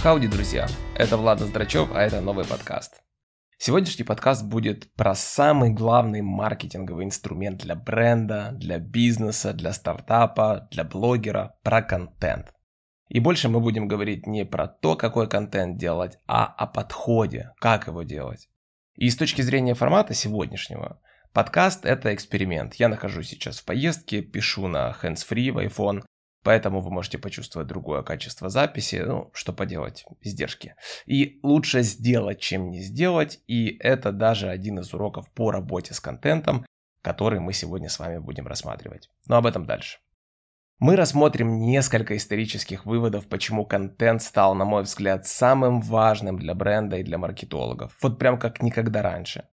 Хауди, друзья! Это Влад Здрачев, а это новый подкаст. Сегодняшний подкаст будет про самый главный маркетинговый инструмент для бренда, для бизнеса, для стартапа, для блогера, про контент. И больше мы будем говорить не про то, какой контент делать, а о подходе, как его делать. И с точки зрения формата сегодняшнего, подкаст – это эксперимент. Я нахожусь сейчас в поездке, пишу на hands-free в iPhone, Поэтому вы можете почувствовать другое качество записи, ну, что поделать, издержки. И лучше сделать, чем не сделать, и это даже один из уроков по работе с контентом, который мы сегодня с вами будем рассматривать. Но об этом дальше. Мы рассмотрим несколько исторических выводов, почему контент стал, на мой взгляд, самым важным для бренда и для маркетологов. Вот прям как никогда раньше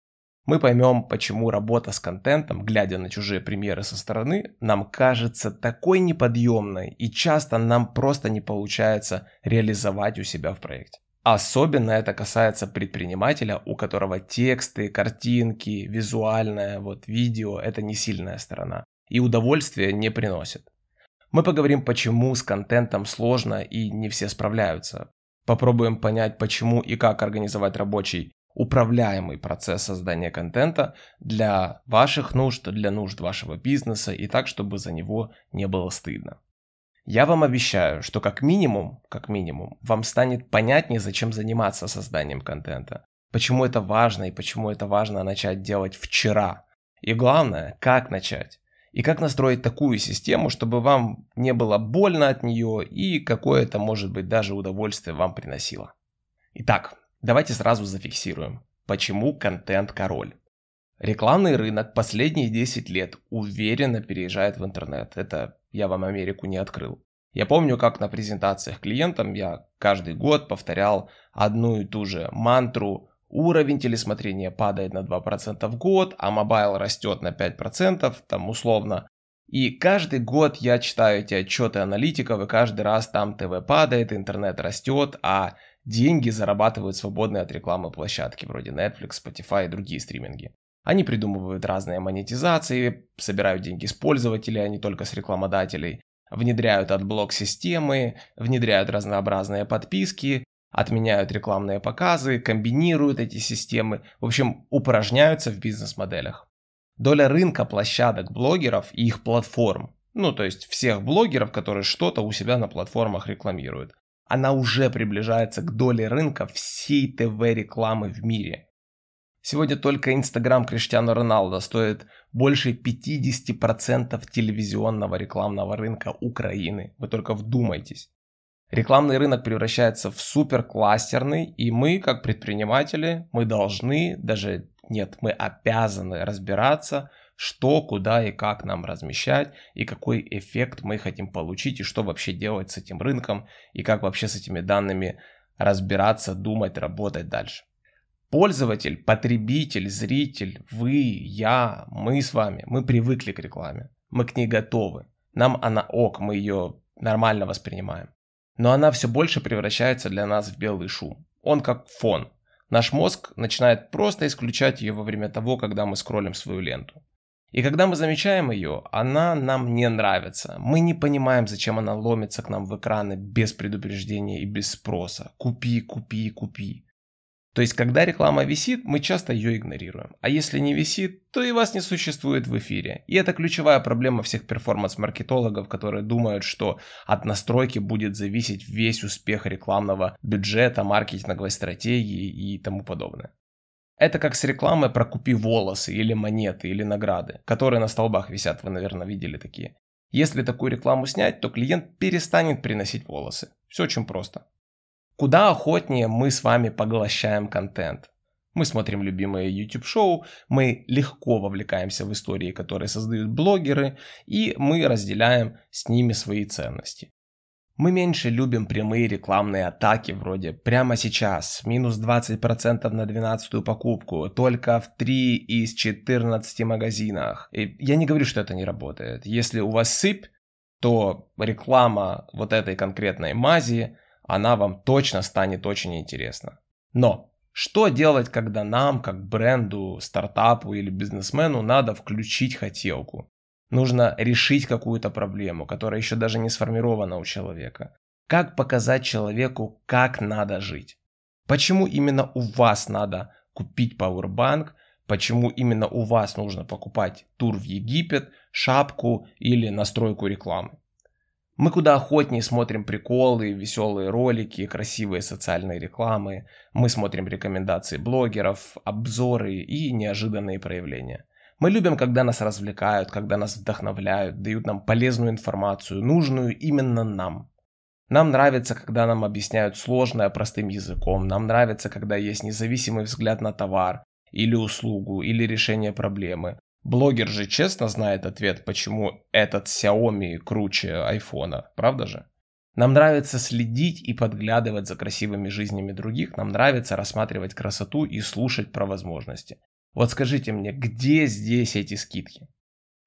мы поймем, почему работа с контентом, глядя на чужие примеры со стороны, нам кажется такой неподъемной и часто нам просто не получается реализовать у себя в проекте. Особенно это касается предпринимателя, у которого тексты, картинки, визуальное, вот видео – это не сильная сторона и удовольствия не приносит. Мы поговорим, почему с контентом сложно и не все справляются. Попробуем понять, почему и как организовать рабочий управляемый процесс создания контента для ваших нужд, для нужд вашего бизнеса и так, чтобы за него не было стыдно. Я вам обещаю, что как минимум, как минимум, вам станет понятнее, зачем заниматься созданием контента, почему это важно и почему это важно начать делать вчера. И главное, как начать. И как настроить такую систему, чтобы вам не было больно от нее и какое-то, может быть, даже удовольствие вам приносило. Итак, Давайте сразу зафиксируем, почему контент король. Рекламный рынок последние 10 лет уверенно переезжает в интернет. Это я вам Америку не открыл. Я помню, как на презентациях клиентам я каждый год повторял одну и ту же мантру уровень телесмотрения падает на 2% в год, а mobile растет на 5%, там условно. И каждый год я читаю эти отчеты аналитиков, и каждый раз там ТВ падает, интернет растет, а деньги зарабатывают свободные от рекламы площадки вроде Netflix, Spotify и другие стриминги. Они придумывают разные монетизации, собирают деньги с пользователей, а не только с рекламодателей, внедряют adblock системы, внедряют разнообразные подписки, отменяют рекламные показы, комбинируют эти системы, в общем, упражняются в бизнес-моделях. Доля рынка площадок блогеров и их платформ, ну то есть всех блогеров, которые что-то у себя на платформах рекламируют, она уже приближается к доле рынка всей ТВ-рекламы в мире. Сегодня только Инстаграм Криштиану Роналдо стоит больше 50% телевизионного рекламного рынка Украины. Вы только вдумайтесь. Рекламный рынок превращается в суперкластерный, и мы, как предприниматели, мы должны, даже нет, мы обязаны разбираться – что, куда и как нам размещать, и какой эффект мы хотим получить, и что вообще делать с этим рынком, и как вообще с этими данными разбираться, думать, работать дальше. Пользователь, потребитель, зритель, вы, я, мы с вами, мы привыкли к рекламе, мы к ней готовы. Нам она ок, мы ее нормально воспринимаем. Но она все больше превращается для нас в белый шум. Он как фон. Наш мозг начинает просто исключать ее во время того, когда мы скроллим свою ленту. И когда мы замечаем ее, она нам не нравится. Мы не понимаем, зачем она ломится к нам в экраны без предупреждения и без спроса. Купи, купи, купи. То есть, когда реклама висит, мы часто ее игнорируем. А если не висит, то и вас не существует в эфире. И это ключевая проблема всех перформанс-маркетологов, которые думают, что от настройки будет зависеть весь успех рекламного бюджета, маркетинговой стратегии и тому подобное. Это как с рекламой про купи волосы или монеты или награды, которые на столбах висят, вы, наверное, видели такие. Если такую рекламу снять, то клиент перестанет приносить волосы. Все очень просто. Куда охотнее мы с вами поглощаем контент. Мы смотрим любимые YouTube-шоу, мы легко вовлекаемся в истории, которые создают блогеры, и мы разделяем с ними свои ценности. Мы меньше любим прямые рекламные атаки вроде «прямо сейчас, минус 20% на 12 покупку, только в 3 из 14 магазинах». И я не говорю, что это не работает. Если у вас сыпь, то реклама вот этой конкретной мази, она вам точно станет очень интересна. Но что делать, когда нам, как бренду, стартапу или бизнесмену, надо включить хотелку? Нужно решить какую-то проблему, которая еще даже не сформирована у человека. Как показать человеку, как надо жить? Почему именно у вас надо купить Powerbank? Почему именно у вас нужно покупать тур в Египет, шапку или настройку рекламы? Мы куда охотнее смотрим приколы, веселые ролики, красивые социальные рекламы. Мы смотрим рекомендации блогеров, обзоры и неожиданные проявления. Мы любим, когда нас развлекают, когда нас вдохновляют, дают нам полезную информацию, нужную именно нам. Нам нравится, когда нам объясняют сложное простым языком. Нам нравится, когда есть независимый взгляд на товар или услугу, или решение проблемы. Блогер же честно знает ответ, почему этот Xiaomi круче айфона, правда же? Нам нравится следить и подглядывать за красивыми жизнями других, нам нравится рассматривать красоту и слушать про возможности. Вот скажите мне, где здесь эти скидки?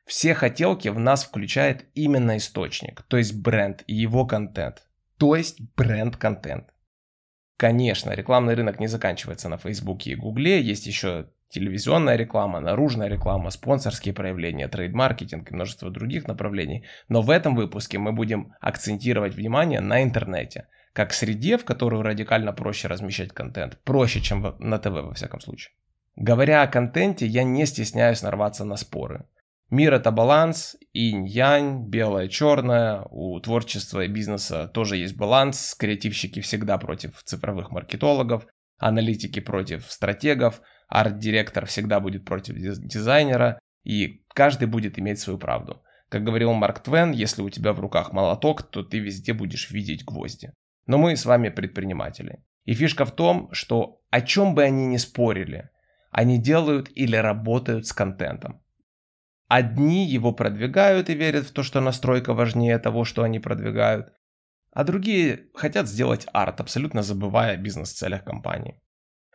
Все хотелки в нас включает именно источник, то есть бренд и его контент, то есть бренд-контент. Конечно, рекламный рынок не заканчивается на Фейсбуке и Гугле, есть еще телевизионная реклама, наружная реклама, спонсорские проявления, трейд-маркетинг и множество других направлений. Но в этом выпуске мы будем акцентировать внимание на интернете, как среде, в которую радикально проще размещать контент, проще, чем на ТВ во всяком случае. Говоря о контенте, я не стесняюсь нарваться на споры. Мир это баланс, инь-янь, белое-черное, у творчества и бизнеса тоже есть баланс, креативщики всегда против цифровых маркетологов, аналитики против стратегов, арт-директор всегда будет против дизайнера, и каждый будет иметь свою правду. Как говорил Марк Твен, если у тебя в руках молоток, то ты везде будешь видеть гвозди. Но мы с вами предприниматели. И фишка в том, что о чем бы они ни спорили, они делают или работают с контентом. Одни его продвигают и верят в то, что настройка важнее того, что они продвигают, а другие хотят сделать арт, абсолютно забывая о бизнес-целях компании.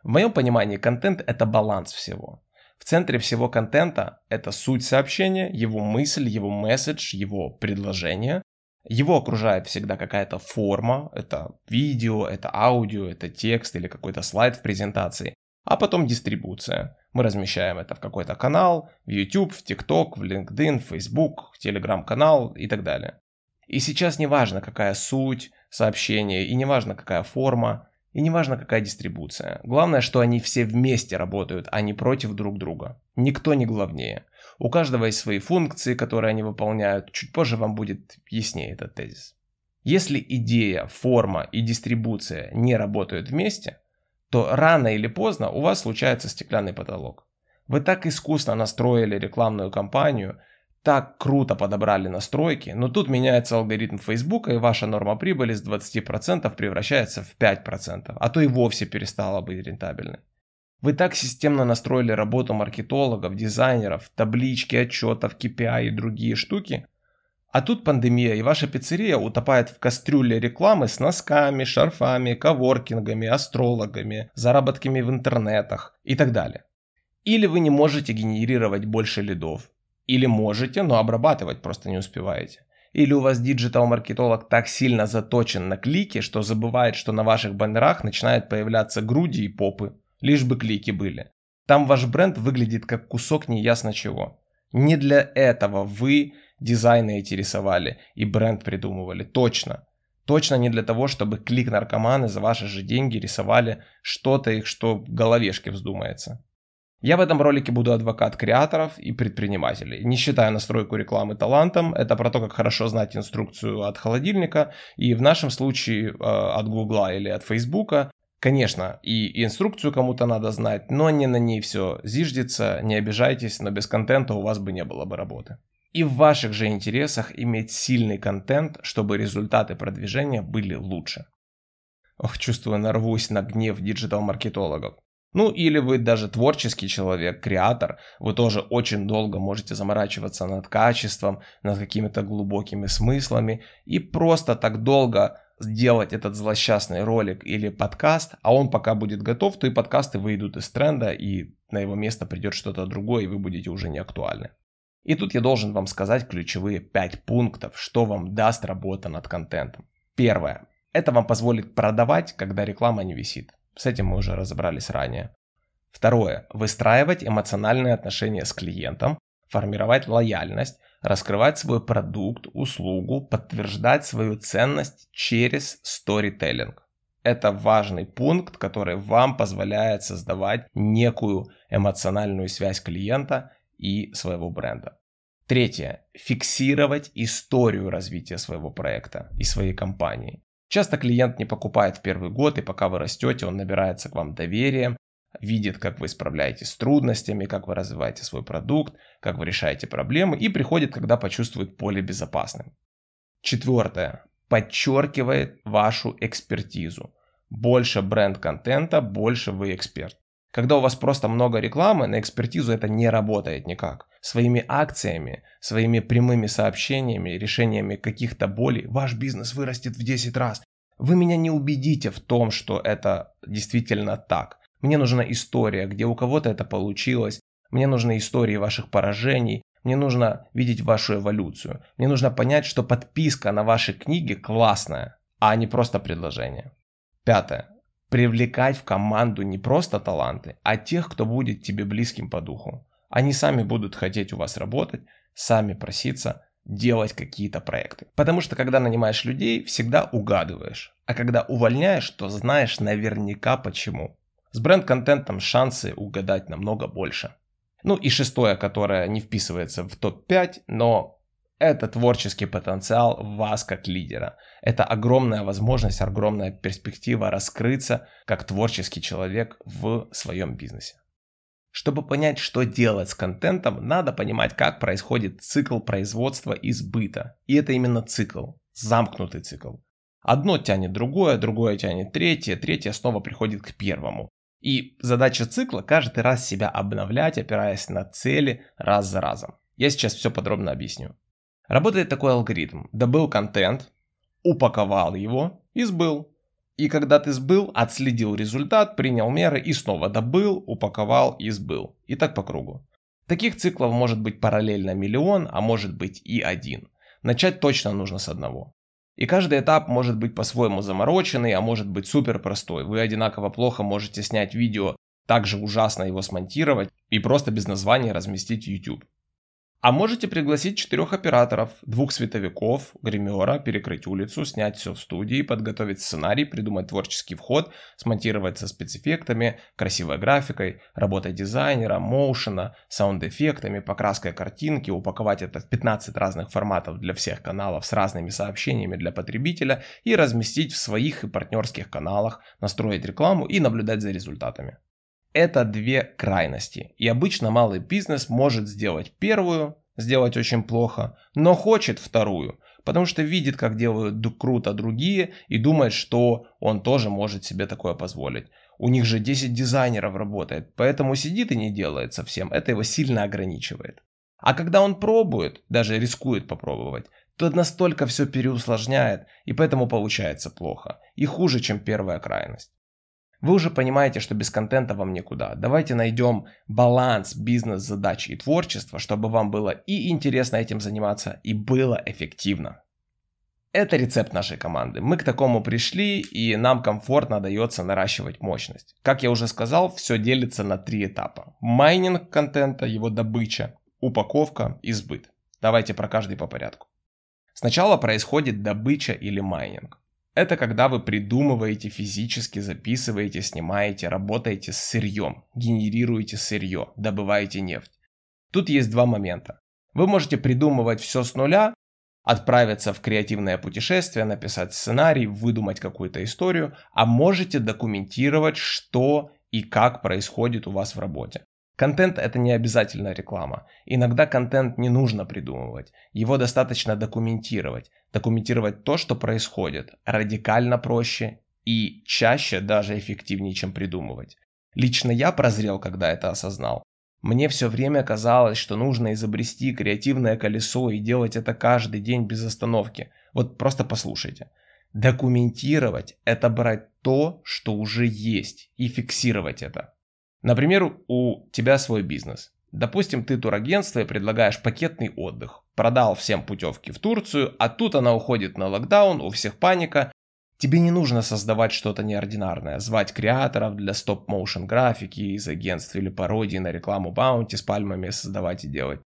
В моем понимании контент – это баланс всего. В центре всего контента – это суть сообщения, его мысль, его месседж, его предложение. Его окружает всегда какая-то форма, это видео, это аудио, это текст или какой-то слайд в презентации, а потом дистрибуция – мы размещаем это в какой-то канал, в YouTube, в TikTok, в LinkedIn, в Facebook, в Telegram-канал и так далее. И сейчас не важно, какая суть сообщения, и не важно, какая форма, и не важно, какая дистрибуция. Главное, что они все вместе работают, а не против друг друга. Никто не главнее. У каждого есть свои функции, которые они выполняют. Чуть позже вам будет яснее этот тезис. Если идея, форма и дистрибуция не работают вместе, то рано или поздно у вас случается стеклянный потолок. Вы так искусно настроили рекламную кампанию, так круто подобрали настройки, но тут меняется алгоритм Facebook, и ваша норма прибыли с 20% превращается в 5%, а то и вовсе перестала быть рентабельной. Вы так системно настроили работу маркетологов, дизайнеров, таблички, отчетов, KPI и другие штуки, а тут пандемия, и ваша пиццерия утопает в кастрюле рекламы с носками, шарфами, коворкингами, астрологами, заработками в интернетах и так далее. Или вы не можете генерировать больше лидов. Или можете, но обрабатывать просто не успеваете. Или у вас диджитал-маркетолог так сильно заточен на клики, что забывает, что на ваших баннерах начинают появляться груди и попы. Лишь бы клики были. Там ваш бренд выглядит как кусок неясно чего. Не для этого вы дизайны эти рисовали и бренд придумывали. Точно. Точно не для того, чтобы клик-наркоманы за ваши же деньги рисовали что-то их, что в головешке вздумается. Я в этом ролике буду адвокат креаторов и предпринимателей. Не считаю настройку рекламы талантом, это про то, как хорошо знать инструкцию от холодильника, и в нашем случае э, от Гугла или от Фейсбука. Конечно, и инструкцию кому-то надо знать, но не на ней все зиждется, не обижайтесь, но без контента у вас бы не было бы работы. И в ваших же интересах иметь сильный контент, чтобы результаты продвижения были лучше. Ох, чувствую, нарвусь на гнев диджитал-маркетологов. Ну или вы даже творческий человек, креатор, вы тоже очень долго можете заморачиваться над качеством, над какими-то глубокими смыслами и просто так долго сделать этот злосчастный ролик или подкаст, а он пока будет готов, то и подкасты выйдут из тренда и на его место придет что-то другое и вы будете уже не актуальны. И тут я должен вам сказать ключевые 5 пунктов, что вам даст работа над контентом. Первое. Это вам позволит продавать, когда реклама не висит. С этим мы уже разобрались ранее. Второе. Выстраивать эмоциональные отношения с клиентом, формировать лояльность, раскрывать свой продукт, услугу, подтверждать свою ценность через сторителлинг. Это важный пункт, который вам позволяет создавать некую эмоциональную связь клиента и своего бренда. Третье. Фиксировать историю развития своего проекта и своей компании. Часто клиент не покупает в первый год, и пока вы растете, он набирается к вам доверием, видит, как вы справляетесь с трудностями, как вы развиваете свой продукт, как вы решаете проблемы и приходит, когда почувствует поле безопасным. Четвертое. Подчеркивает вашу экспертизу. Больше бренд-контента, больше вы эксперт. Когда у вас просто много рекламы, на экспертизу это не работает никак. Своими акциями, своими прямыми сообщениями, решениями каких-то болей ваш бизнес вырастет в 10 раз. Вы меня не убедите в том, что это действительно так. Мне нужна история, где у кого-то это получилось. Мне нужны истории ваших поражений. Мне нужно видеть вашу эволюцию. Мне нужно понять, что подписка на ваши книги классная, а не просто предложение. Пятое. Привлекать в команду не просто таланты, а тех, кто будет тебе близким по духу. Они сами будут хотеть у вас работать, сами проситься, делать какие-то проекты. Потому что когда нанимаешь людей, всегда угадываешь. А когда увольняешь, то знаешь наверняка почему. С бренд-контентом шансы угадать намного больше. Ну и шестое, которое не вписывается в топ-5, но это творческий потенциал вас как лидера. Это огромная возможность, огромная перспектива раскрыться как творческий человек в своем бизнесе. Чтобы понять, что делать с контентом, надо понимать, как происходит цикл производства и сбыта. И это именно цикл, замкнутый цикл. Одно тянет другое, другое тянет третье, третье снова приходит к первому. И задача цикла каждый раз себя обновлять, опираясь на цели раз за разом. Я сейчас все подробно объясню. Работает такой алгоритм. Добыл контент, упаковал его и сбыл. И когда ты сбыл, отследил результат, принял меры и снова добыл, упаковал и сбыл. И так по кругу. Таких циклов может быть параллельно миллион, а может быть и один. Начать точно нужно с одного. И каждый этап может быть по-своему замороченный, а может быть супер простой. Вы одинаково плохо можете снять видео, также ужасно его смонтировать и просто без названия разместить в YouTube. А можете пригласить четырех операторов, двух световиков, гримера, перекрыть улицу, снять все в студии, подготовить сценарий, придумать творческий вход, смонтировать со спецэффектами, красивой графикой, работой дизайнера, моушена, саунд-эффектами, покраской картинки, упаковать это в 15 разных форматов для всех каналов с разными сообщениями для потребителя и разместить в своих и партнерских каналах, настроить рекламу и наблюдать за результатами. Это две крайности. И обычно малый бизнес может сделать первую, сделать очень плохо, но хочет вторую, потому что видит, как делают круто другие и думает, что он тоже может себе такое позволить. У них же 10 дизайнеров работает, поэтому сидит и не делает совсем. Это его сильно ограничивает. А когда он пробует, даже рискует попробовать, то настолько все переусложняет, и поэтому получается плохо. И хуже, чем первая крайность. Вы уже понимаете, что без контента вам никуда. Давайте найдем баланс бизнес-задач и творчества, чтобы вам было и интересно этим заниматься, и было эффективно. Это рецепт нашей команды. Мы к такому пришли, и нам комфортно дается наращивать мощность. Как я уже сказал, все делится на три этапа. Майнинг контента, его добыча, упаковка и сбыт. Давайте про каждый по порядку. Сначала происходит добыча или майнинг. Это когда вы придумываете, физически записываете, снимаете, работаете с сырьем, генерируете сырье, добываете нефть. Тут есть два момента. Вы можете придумывать все с нуля, отправиться в креативное путешествие, написать сценарий, выдумать какую-то историю, а можете документировать, что и как происходит у вас в работе. Контент это не обязательно реклама. Иногда контент не нужно придумывать. Его достаточно документировать. Документировать то, что происходит. Радикально проще и чаще даже эффективнее, чем придумывать. Лично я прозрел, когда это осознал. Мне все время казалось, что нужно изобрести креативное колесо и делать это каждый день без остановки. Вот просто послушайте. Документировать – это брать то, что уже есть, и фиксировать это. Например, у тебя свой бизнес. Допустим, ты турагентство и предлагаешь пакетный отдых. Продал всем путевки в Турцию, а тут она уходит на локдаун, у всех паника. Тебе не нужно создавать что-то неординарное, звать креаторов для стоп-моушен графики из агентств или пародии на рекламу баунти с пальмами создавать и делать.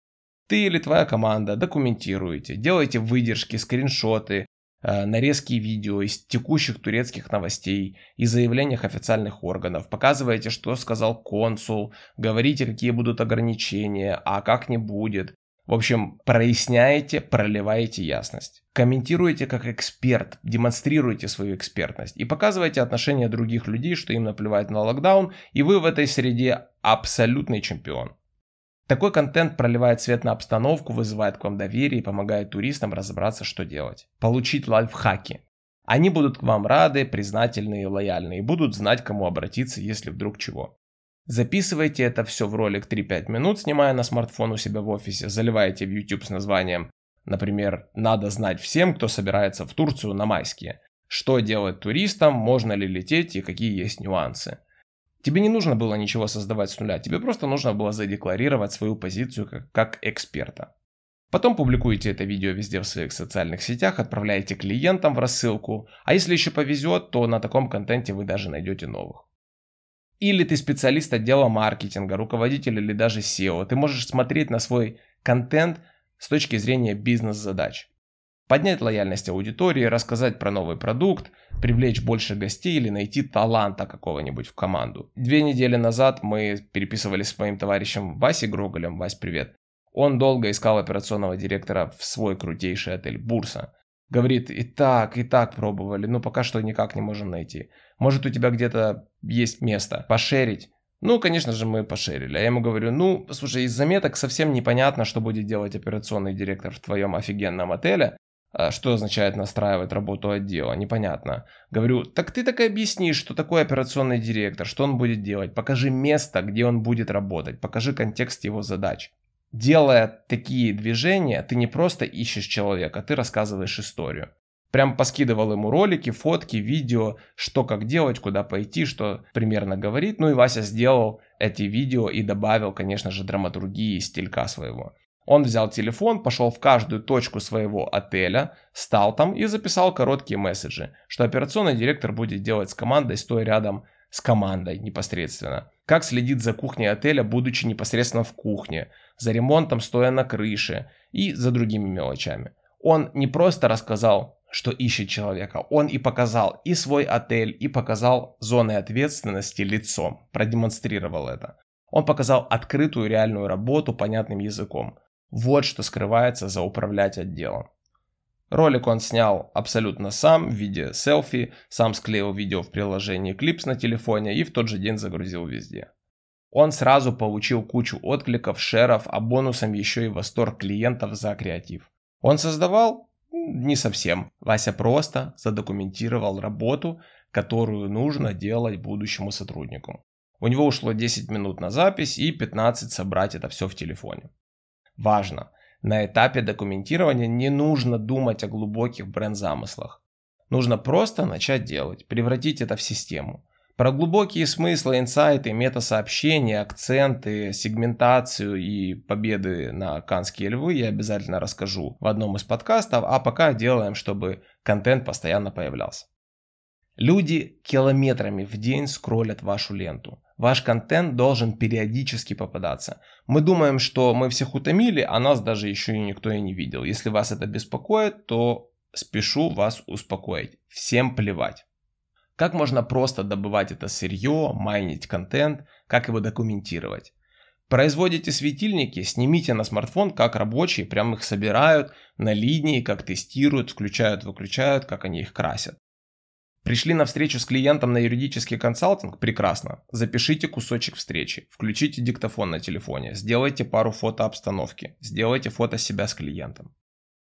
Ты или твоя команда документируете, делаете выдержки, скриншоты, нарезки видео из текущих турецких новостей и заявлениях официальных органов, показываете, что сказал консул, говорите, какие будут ограничения, а как не будет. В общем, проясняете, проливаете ясность. Комментируете как эксперт, демонстрируете свою экспертность и показываете отношение других людей, что им наплевать на локдаун, и вы в этой среде абсолютный чемпион. Такой контент проливает свет на обстановку, вызывает к вам доверие и помогает туристам разобраться, что делать. Получить лайфхаки. Они будут к вам рады, признательны и лояльны, и будут знать, кому обратиться, если вдруг чего. Записывайте это все в ролик 3-5 минут, снимая на смартфон у себя в офисе, заливаете в YouTube с названием, например, «Надо знать всем, кто собирается в Турцию на майские». Что делать туристам, можно ли лететь и какие есть нюансы. Тебе не нужно было ничего создавать с нуля, тебе просто нужно было задекларировать свою позицию как, как эксперта. Потом публикуете это видео везде в своих социальных сетях, отправляете клиентам в рассылку, а если еще повезет, то на таком контенте вы даже найдете новых. Или ты специалист отдела маркетинга, руководитель или даже SEO. Ты можешь смотреть на свой контент с точки зрения бизнес-задач. Поднять лояльность аудитории, рассказать про новый продукт, привлечь больше гостей или найти таланта какого-нибудь в команду. Две недели назад мы переписывались с моим товарищем Васей Гроголем. Вась, привет. Он долго искал операционного директора в свой крутейший отель «Бурса». Говорит, и так, и так пробовали, но пока что никак не можем найти. Может у тебя где-то есть место пошерить? Ну, конечно же, мы пошерили. А я ему говорю, ну, слушай, из заметок совсем непонятно, что будет делать операционный директор в твоем офигенном отеле. А что означает настраивать работу отдела? Непонятно. Говорю, так ты так и объясни, что такое операционный директор, что он будет делать. Покажи место, где он будет работать. Покажи контекст его задач. Делая такие движения, ты не просто ищешь человека, ты рассказываешь историю. Прям поскидывал ему ролики, фотки, видео, что как делать, куда пойти, что примерно говорит. Ну и Вася сделал эти видео и добавил, конечно же, драматургии и стилька своего. Он взял телефон, пошел в каждую точку своего отеля, стал там и записал короткие месседжи, что операционный директор будет делать с командой, стоя рядом с командой непосредственно. Как следит за кухней отеля, будучи непосредственно в кухне, за ремонтом, стоя на крыше и за другими мелочами. Он не просто рассказал что ищет человека. Он и показал и свой отель, и показал зоны ответственности лицом, продемонстрировал это. Он показал открытую реальную работу понятным языком. Вот что скрывается за управлять отделом. Ролик он снял абсолютно сам в виде селфи, сам склеил видео в приложении Clips на телефоне и в тот же день загрузил везде. Он сразу получил кучу откликов, шеров, а бонусом еще и восторг клиентов за креатив. Он создавал не совсем. Вася просто задокументировал работу, которую нужно делать будущему сотруднику. У него ушло 10 минут на запись и 15 собрать это все в телефоне. Важно, на этапе документирования не нужно думать о глубоких бренд-замыслах. Нужно просто начать делать, превратить это в систему. Про глубокие смыслы, инсайты, мета-сообщения, акценты, сегментацию и победы на Канские львы я обязательно расскажу в одном из подкастов, а пока делаем, чтобы контент постоянно появлялся. Люди километрами в день скроллят вашу ленту. Ваш контент должен периодически попадаться. Мы думаем, что мы всех утомили, а нас даже еще и никто и не видел. Если вас это беспокоит, то спешу вас успокоить. Всем плевать. Как можно просто добывать это сырье, майнить контент, как его документировать. Производите светильники, снимите на смартфон, как рабочие, прям их собирают на линии, как тестируют, включают, выключают, как они их красят. Пришли на встречу с клиентом на юридический консалтинг? Прекрасно. Запишите кусочек встречи, включите диктофон на телефоне, сделайте пару фото обстановки, сделайте фото себя с клиентом.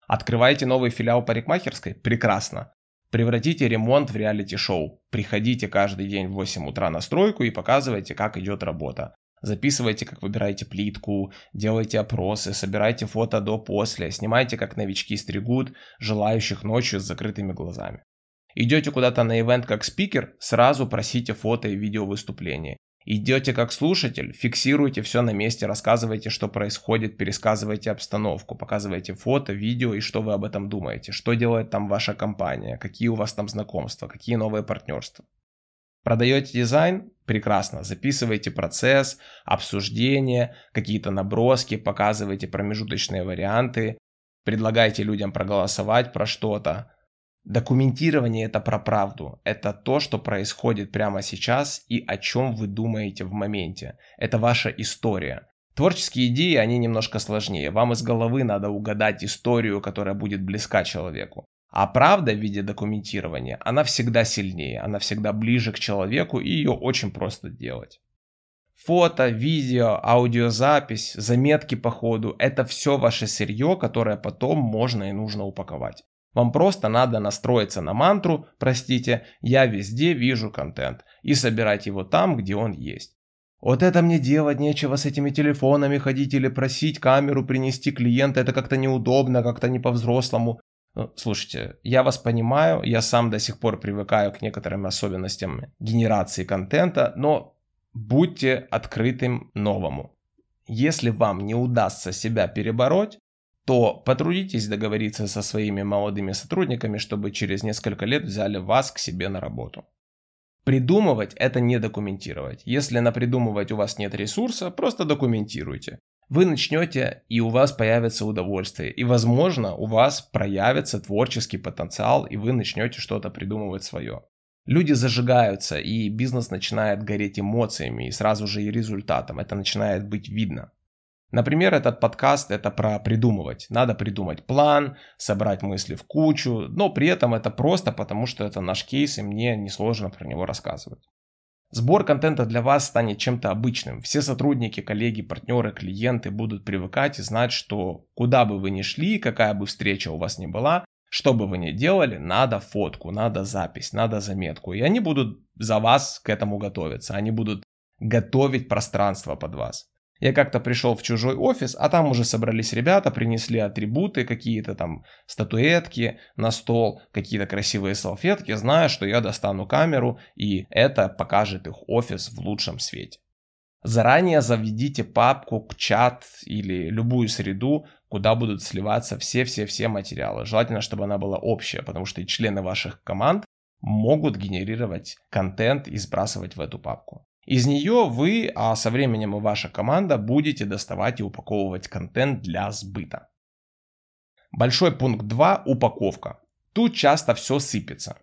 Открываете новый филиал парикмахерской? Прекрасно. Превратите ремонт в реалити-шоу. Приходите каждый день в 8 утра на стройку и показывайте, как идет работа. Записывайте, как выбираете плитку, делайте опросы, собирайте фото до-после, снимайте, как новички стригут желающих ночью с закрытыми глазами. Идете куда-то на ивент как спикер, сразу просите фото и видео выступления. Идете как слушатель, фиксируйте все на месте, рассказывайте, что происходит, пересказывайте обстановку, показывайте фото, видео и что вы об этом думаете, что делает там ваша компания, какие у вас там знакомства, какие новые партнерства. Продаете дизайн? Прекрасно. Записывайте процесс, обсуждение, какие-то наброски, показывайте промежуточные варианты, предлагайте людям проголосовать про что-то. Документирование это про правду. Это то, что происходит прямо сейчас и о чем вы думаете в моменте. Это ваша история. Творческие идеи, они немножко сложнее. Вам из головы надо угадать историю, которая будет близка человеку. А правда в виде документирования, она всегда сильнее, она всегда ближе к человеку и ее очень просто делать. Фото, видео, аудиозапись, заметки по ходу – это все ваше сырье, которое потом можно и нужно упаковать. Вам просто надо настроиться на мантру, простите, я везде вижу контент и собирать его там, где он есть. Вот это мне делать нечего с этими телефонами ходить или просить камеру принести клиента, это как-то неудобно, как-то не по-взрослому. Ну, слушайте, я вас понимаю, я сам до сих пор привыкаю к некоторым особенностям генерации контента, но будьте открытым новому. Если вам не удастся себя перебороть, то потрудитесь договориться со своими молодыми сотрудниками, чтобы через несколько лет взяли вас к себе на работу. Придумывать – это не документировать. Если на придумывать у вас нет ресурса, просто документируйте. Вы начнете, и у вас появится удовольствие. И, возможно, у вас проявится творческий потенциал, и вы начнете что-то придумывать свое. Люди зажигаются, и бизнес начинает гореть эмоциями, и сразу же и результатом. Это начинает быть видно. Например, этот подкаст это про придумывать. Надо придумать план, собрать мысли в кучу, но при этом это просто потому, что это наш кейс, и мне несложно про него рассказывать. Сбор контента для вас станет чем-то обычным. Все сотрудники, коллеги, партнеры, клиенты будут привыкать и знать, что куда бы вы ни шли, какая бы встреча у вас ни была, что бы вы ни делали, надо фотку, надо запись, надо заметку. И они будут за вас к этому готовиться. Они будут готовить пространство под вас. Я как-то пришел в чужой офис, а там уже собрались ребята, принесли атрибуты, какие-то там статуэтки на стол, какие-то красивые салфетки, зная, что я достану камеру и это покажет их офис в лучшем свете. Заранее заведите папку, чат или любую среду, куда будут сливаться все-все-все материалы. Желательно, чтобы она была общая, потому что и члены ваших команд могут генерировать контент и сбрасывать в эту папку. Из нее вы, а со временем и ваша команда будете доставать и упаковывать контент для сбыта. Большой пункт 2 – упаковка. Тут часто все сыпется.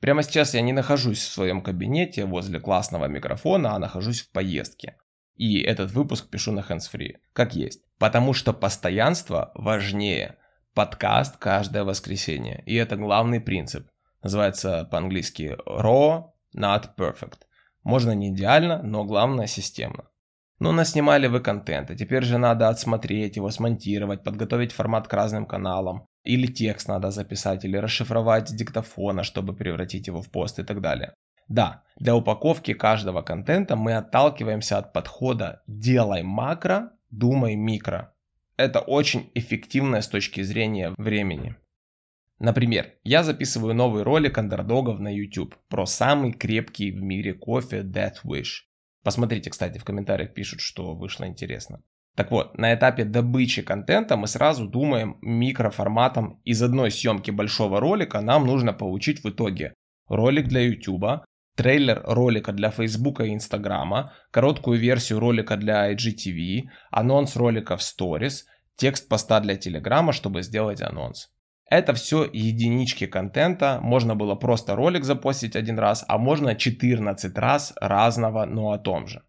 Прямо сейчас я не нахожусь в своем кабинете возле классного микрофона, а нахожусь в поездке. И этот выпуск пишу на hands-free, как есть. Потому что постоянство важнее. Подкаст каждое воскресенье. И это главный принцип. Называется по-английски raw, not perfect. Можно не идеально, но главное системно. Ну, наснимали вы контент, а теперь же надо отсмотреть его, смонтировать, подготовить формат к разным каналам. Или текст надо записать, или расшифровать с диктофона, чтобы превратить его в пост и так далее. Да, для упаковки каждого контента мы отталкиваемся от подхода «делай макро, думай микро». Это очень эффективно с точки зрения времени. Например, я записываю новый ролик андердогов на YouTube про самый крепкий в мире кофе Death Wish. Посмотрите, кстати, в комментариях пишут, что вышло интересно. Так вот, на этапе добычи контента мы сразу думаем микроформатом. Из одной съемки большого ролика нам нужно получить в итоге ролик для YouTube, трейлер ролика для Facebook и Instagram, короткую версию ролика для IGTV, анонс ролика в Stories, текст поста для Telegram, чтобы сделать анонс. Это все единички контента. Можно было просто ролик запостить один раз, а можно 14 раз разного, но о том же.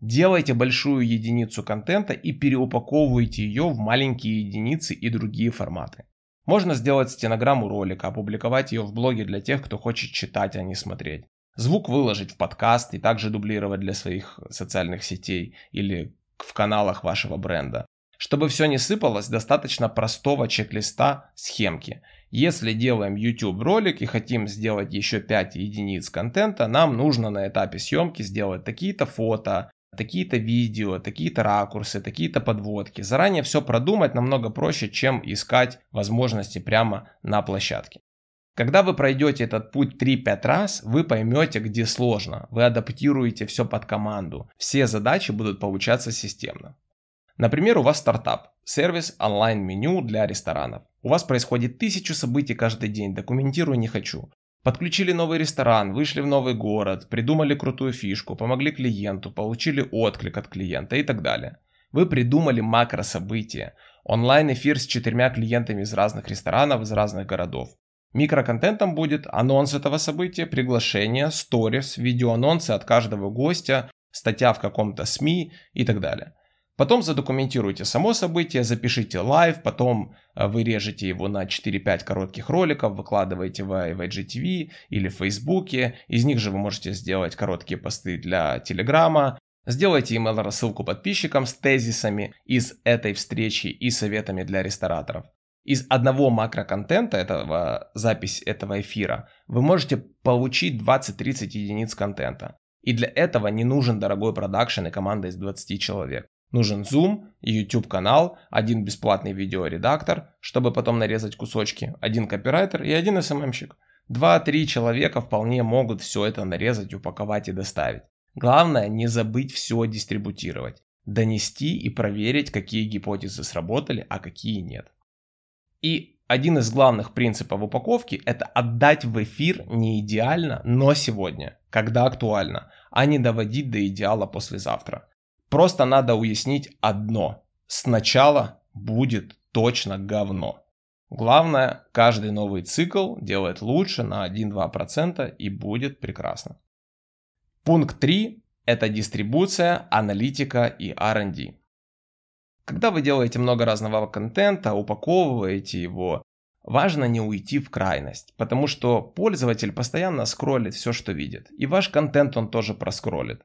Делайте большую единицу контента и переупаковывайте ее в маленькие единицы и другие форматы. Можно сделать стенограмму ролика, опубликовать ее в блоге для тех, кто хочет читать, а не смотреть. Звук выложить в подкаст и также дублировать для своих социальных сетей или в каналах вашего бренда. Чтобы все не сыпалось, достаточно простого чек-листа схемки. Если делаем YouTube ролик и хотим сделать еще 5 единиц контента, нам нужно на этапе съемки сделать такие-то фото, такие-то видео, такие-то ракурсы, такие-то подводки. Заранее все продумать намного проще, чем искать возможности прямо на площадке. Когда вы пройдете этот путь 3-5 раз, вы поймете, где сложно. Вы адаптируете все под команду. Все задачи будут получаться системно. Например, у вас стартап, сервис онлайн-меню для ресторанов. У вас происходит тысячу событий каждый день, документирую не хочу. Подключили новый ресторан, вышли в новый город, придумали крутую фишку, помогли клиенту, получили отклик от клиента и так далее. Вы придумали макрособытие, онлайн-эфир с четырьмя клиентами из разных ресторанов, из разных городов. Микроконтентом будет анонс этого события, приглашение, сторис, видеоанонсы от каждого гостя, статья в каком-то СМИ и так далее. Потом задокументируйте само событие, запишите live, потом э, вы режете его на 4-5 коротких роликов, выкладываете в, IGTV или в Фейсбуке. Из них же вы можете сделать короткие посты для Телеграма. Сделайте email рассылку подписчикам с тезисами из этой встречи и советами для рестораторов. Из одного макроконтента, этого, запись этого эфира, вы можете получить 20-30 единиц контента. И для этого не нужен дорогой продакшн и команда из 20 человек. Нужен Zoom, YouTube канал, один бесплатный видеоредактор, чтобы потом нарезать кусочки, один копирайтер и один СММщик. Два-три человека вполне могут все это нарезать, упаковать и доставить. Главное не забыть все дистрибутировать, донести и проверить, какие гипотезы сработали, а какие нет. И один из главных принципов упаковки – это отдать в эфир не идеально, но сегодня, когда актуально, а не доводить до идеала послезавтра – Просто надо уяснить одно. Сначала будет точно говно. Главное, каждый новый цикл делает лучше на 1-2% и будет прекрасно. Пункт 3 – это дистрибуция, аналитика и R&D. Когда вы делаете много разного контента, упаковываете его, важно не уйти в крайность, потому что пользователь постоянно скроллит все, что видит, и ваш контент он тоже проскроллит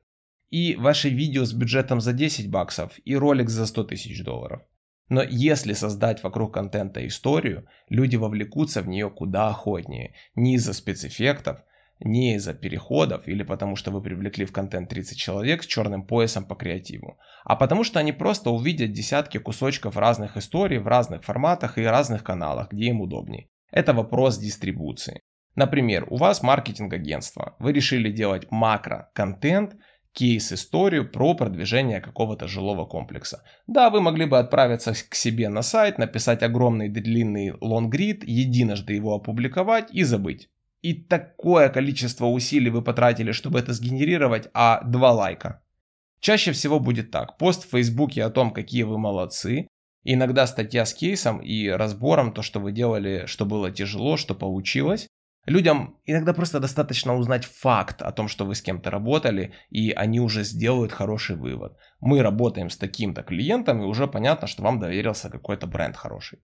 и ваше видео с бюджетом за 10 баксов и ролик за 100 тысяч долларов. Но если создать вокруг контента историю, люди вовлекутся в нее куда охотнее. Не из-за спецэффектов, не из-за переходов или потому что вы привлекли в контент 30 человек с черным поясом по креативу, а потому что они просто увидят десятки кусочков разных историй в разных форматах и разных каналах, где им удобнее. Это вопрос дистрибуции. Например, у вас маркетинг-агентство, вы решили делать макро-контент – кейс-историю про продвижение какого-то жилого комплекса. Да, вы могли бы отправиться к себе на сайт, написать огромный длинный лонгрид, единожды его опубликовать и забыть. И такое количество усилий вы потратили, чтобы это сгенерировать, а два лайка. Чаще всего будет так. Пост в Фейсбуке о том, какие вы молодцы. Иногда статья с кейсом и разбором, то, что вы делали, что было тяжело, что получилось. Людям иногда просто достаточно узнать факт о том, что вы с кем-то работали, и они уже сделают хороший вывод. Мы работаем с таким-то клиентом, и уже понятно, что вам доверился какой-то бренд хороший.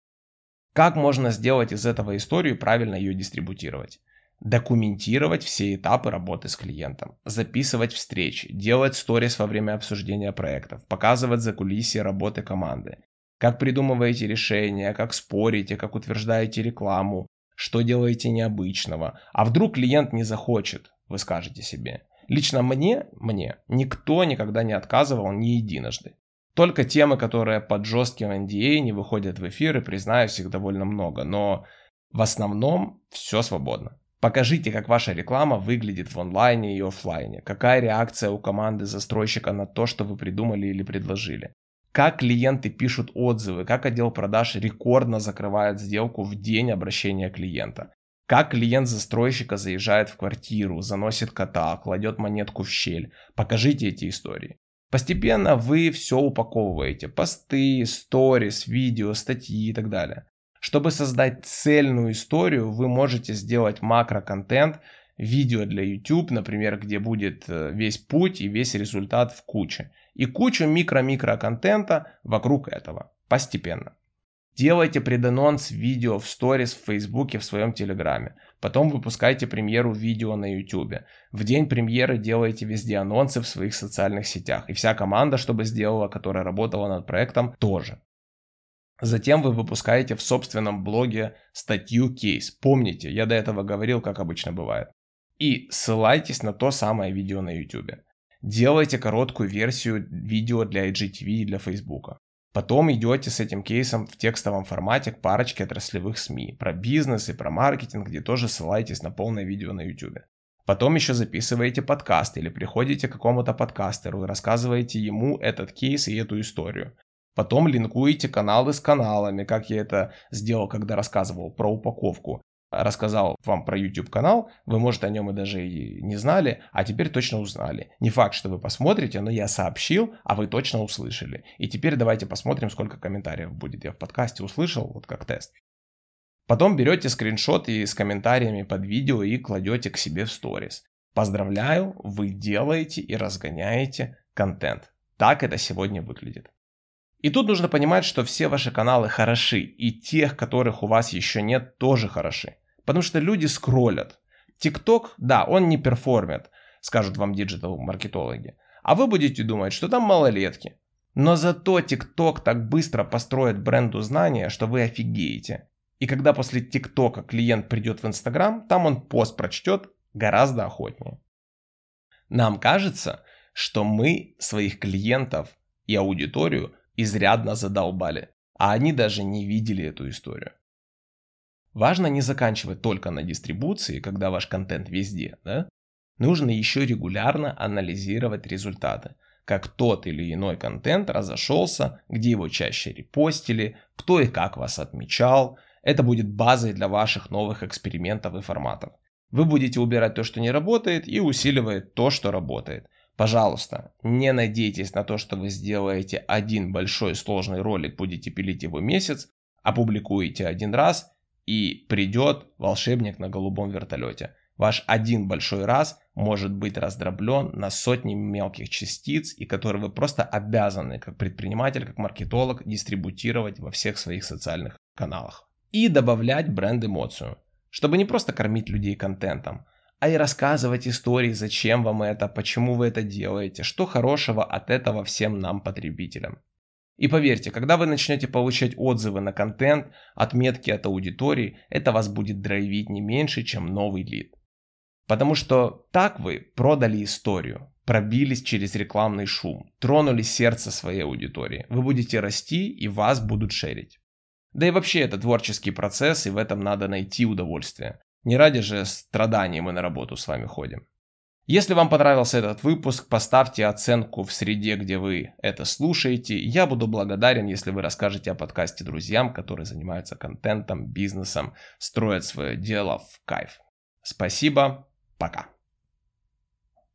Как можно сделать из этого историю правильно ее дистрибутировать? Документировать все этапы работы с клиентом, записывать встречи, делать сторис во время обсуждения проектов, показывать за кулисье работы команды, как придумываете решения, как спорите, как утверждаете рекламу, что делаете необычного? А вдруг клиент не захочет, вы скажете себе. Лично мне, мне, никто никогда не отказывал ни единожды. Только темы, которые под жестким NDA не выходят в эфир, и признаюсь, их довольно много, но в основном все свободно. Покажите, как ваша реклама выглядит в онлайне и офлайне, какая реакция у команды застройщика на то, что вы придумали или предложили как клиенты пишут отзывы, как отдел продаж рекордно закрывает сделку в день обращения клиента. Как клиент застройщика заезжает в квартиру, заносит кота, кладет монетку в щель. Покажите эти истории. Постепенно вы все упаковываете. Посты, сторис, видео, статьи и так далее. Чтобы создать цельную историю, вы можете сделать макроконтент, видео для YouTube, например, где будет э, весь путь и весь результат в куче и кучу микро-микро контента вокруг этого. Постепенно. Делайте преданонс видео в сторис в Фейсбуке, в своем Телеграме. Потом выпускайте премьеру видео на Ютубе. В день премьеры делайте везде анонсы в своих социальных сетях. И вся команда, чтобы сделала, которая работала над проектом, тоже. Затем вы выпускаете в собственном блоге статью кейс. Помните, я до этого говорил, как обычно бывает. И ссылайтесь на то самое видео на YouTube делаете короткую версию видео для IGTV и для Facebook. Потом идете с этим кейсом в текстовом формате к парочке отраслевых СМИ про бизнес и про маркетинг, где тоже ссылаетесь на полное видео на YouTube. Потом еще записываете подкаст или приходите к какому-то подкастеру и рассказываете ему этот кейс и эту историю. Потом линкуете каналы с каналами, как я это сделал, когда рассказывал про упаковку. Рассказал вам про YouTube канал, вы, может, о нем и даже и не знали, а теперь точно узнали. Не факт, что вы посмотрите, но я сообщил, а вы точно услышали. И теперь давайте посмотрим, сколько комментариев будет. Я в подкасте услышал, вот как тест. Потом берете скриншоты с комментариями под видео и кладете к себе в сторис. Поздравляю, вы делаете и разгоняете контент. Так это сегодня выглядит. И тут нужно понимать, что все ваши каналы хороши, и тех, которых у вас еще нет, тоже хороши. Потому что люди скроллят. ТикТок, да, он не перформит, скажут вам диджитал-маркетологи. А вы будете думать, что там малолетки. Но зато ТикТок так быстро построит бренду знания, что вы офигеете. И когда после ТикТока клиент придет в Инстаграм, там он пост прочтет гораздо охотнее. Нам кажется, что мы своих клиентов и аудиторию изрядно задолбали, а они даже не видели эту историю. Важно не заканчивать только на дистрибуции, когда ваш контент везде, да? Нужно еще регулярно анализировать результаты, как тот или иной контент разошелся, где его чаще репостили, кто и как вас отмечал. Это будет базой для ваших новых экспериментов и форматов. Вы будете убирать то, что не работает, и усиливать то, что работает. Пожалуйста, не надейтесь на то, что вы сделаете один большой сложный ролик, будете пилить его месяц, опубликуете один раз и придет волшебник на голубом вертолете. Ваш один большой раз может быть раздроблен на сотни мелких частиц, и которые вы просто обязаны, как предприниматель, как маркетолог, дистрибутировать во всех своих социальных каналах. И добавлять бренд-эмоцию, чтобы не просто кормить людей контентом, а и рассказывать истории, зачем вам это, почему вы это делаете, что хорошего от этого всем нам, потребителям. И поверьте, когда вы начнете получать отзывы на контент, отметки от аудитории, это вас будет драйвить не меньше, чем новый лид. Потому что так вы продали историю, пробились через рекламный шум, тронули сердце своей аудитории. Вы будете расти и вас будут шерить. Да и вообще это творческий процесс, и в этом надо найти удовольствие. Не ради же страданий мы на работу с вами ходим. Если вам понравился этот выпуск, поставьте оценку в среде, где вы это слушаете. Я буду благодарен, если вы расскажете о подкасте друзьям, которые занимаются контентом, бизнесом, строят свое дело в кайф. Спасибо, пока.